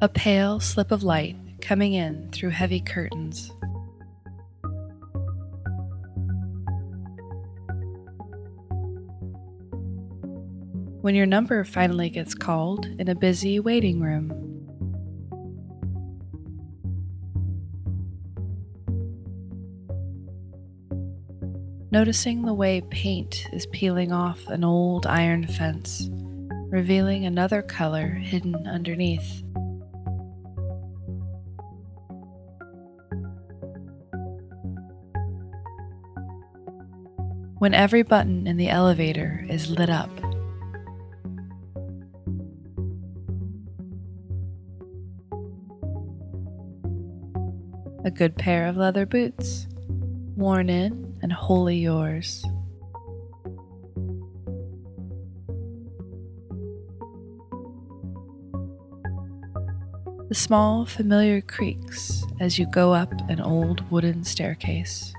A pale slip of light coming in through heavy curtains. When your number finally gets called in a busy waiting room. Noticing the way paint is peeling off an old iron fence, revealing another color hidden underneath. When every button in the elevator is lit up. A good pair of leather boots, worn in and wholly yours. The small, familiar creaks as you go up an old wooden staircase.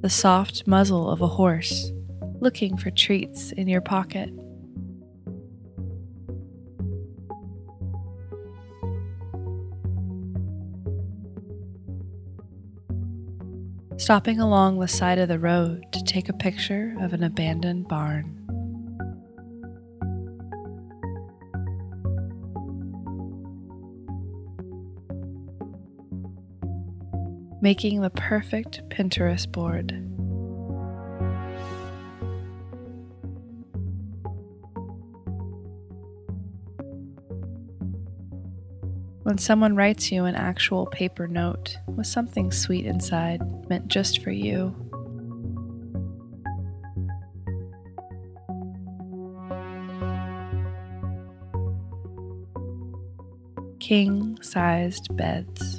The soft muzzle of a horse, looking for treats in your pocket. Stopping along the side of the road to take a picture of an abandoned barn. Making the perfect Pinterest board. When someone writes you an actual paper note with something sweet inside meant just for you. King sized beds.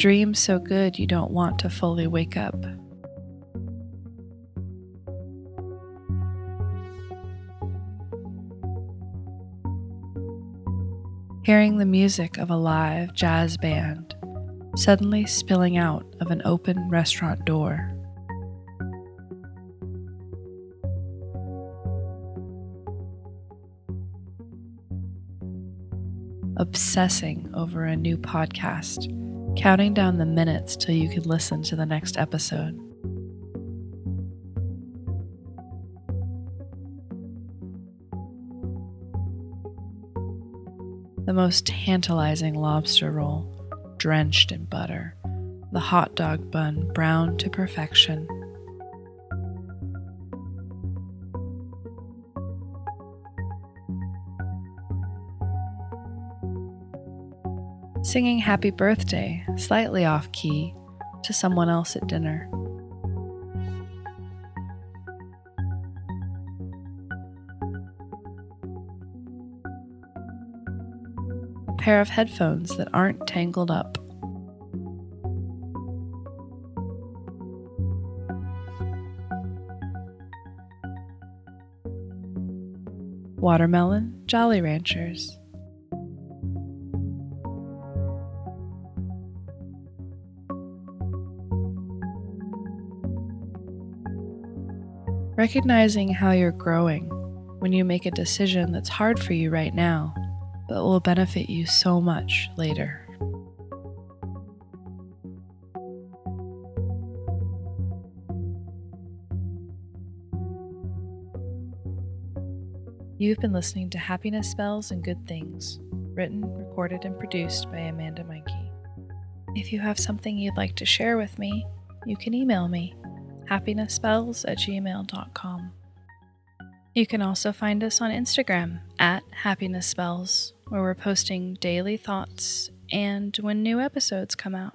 Dream so good you don't want to fully wake up. Hearing the music of a live jazz band suddenly spilling out of an open restaurant door. Obsessing over a new podcast counting down the minutes till you could listen to the next episode. The most tantalizing lobster roll, drenched in butter, the hot dog bun browned to perfection singing happy birthday, slightly off key, to someone else at dinner. A pair of headphones that aren't tangled up. Watermelon Jolly Ranchers. Recognizing how you're growing when you make a decision that's hard for you right now, but will benefit you so much later. You've been listening to Happiness Spells and Good Things, written, recorded, and produced by Amanda Mikey. If you have something you'd like to share with me, you can email me happinessspells at gmail.com. You can also find us on Instagram at Happiness Spells, where we're posting daily thoughts and when new episodes come out.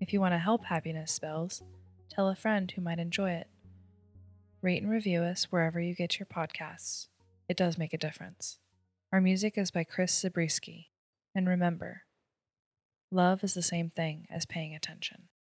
If you want to help Happiness Spells, tell a friend who might enjoy it. Rate and review us wherever you get your podcasts. It does make a difference. Our music is by Chris Zabriskie. And remember, love is the same thing as paying attention.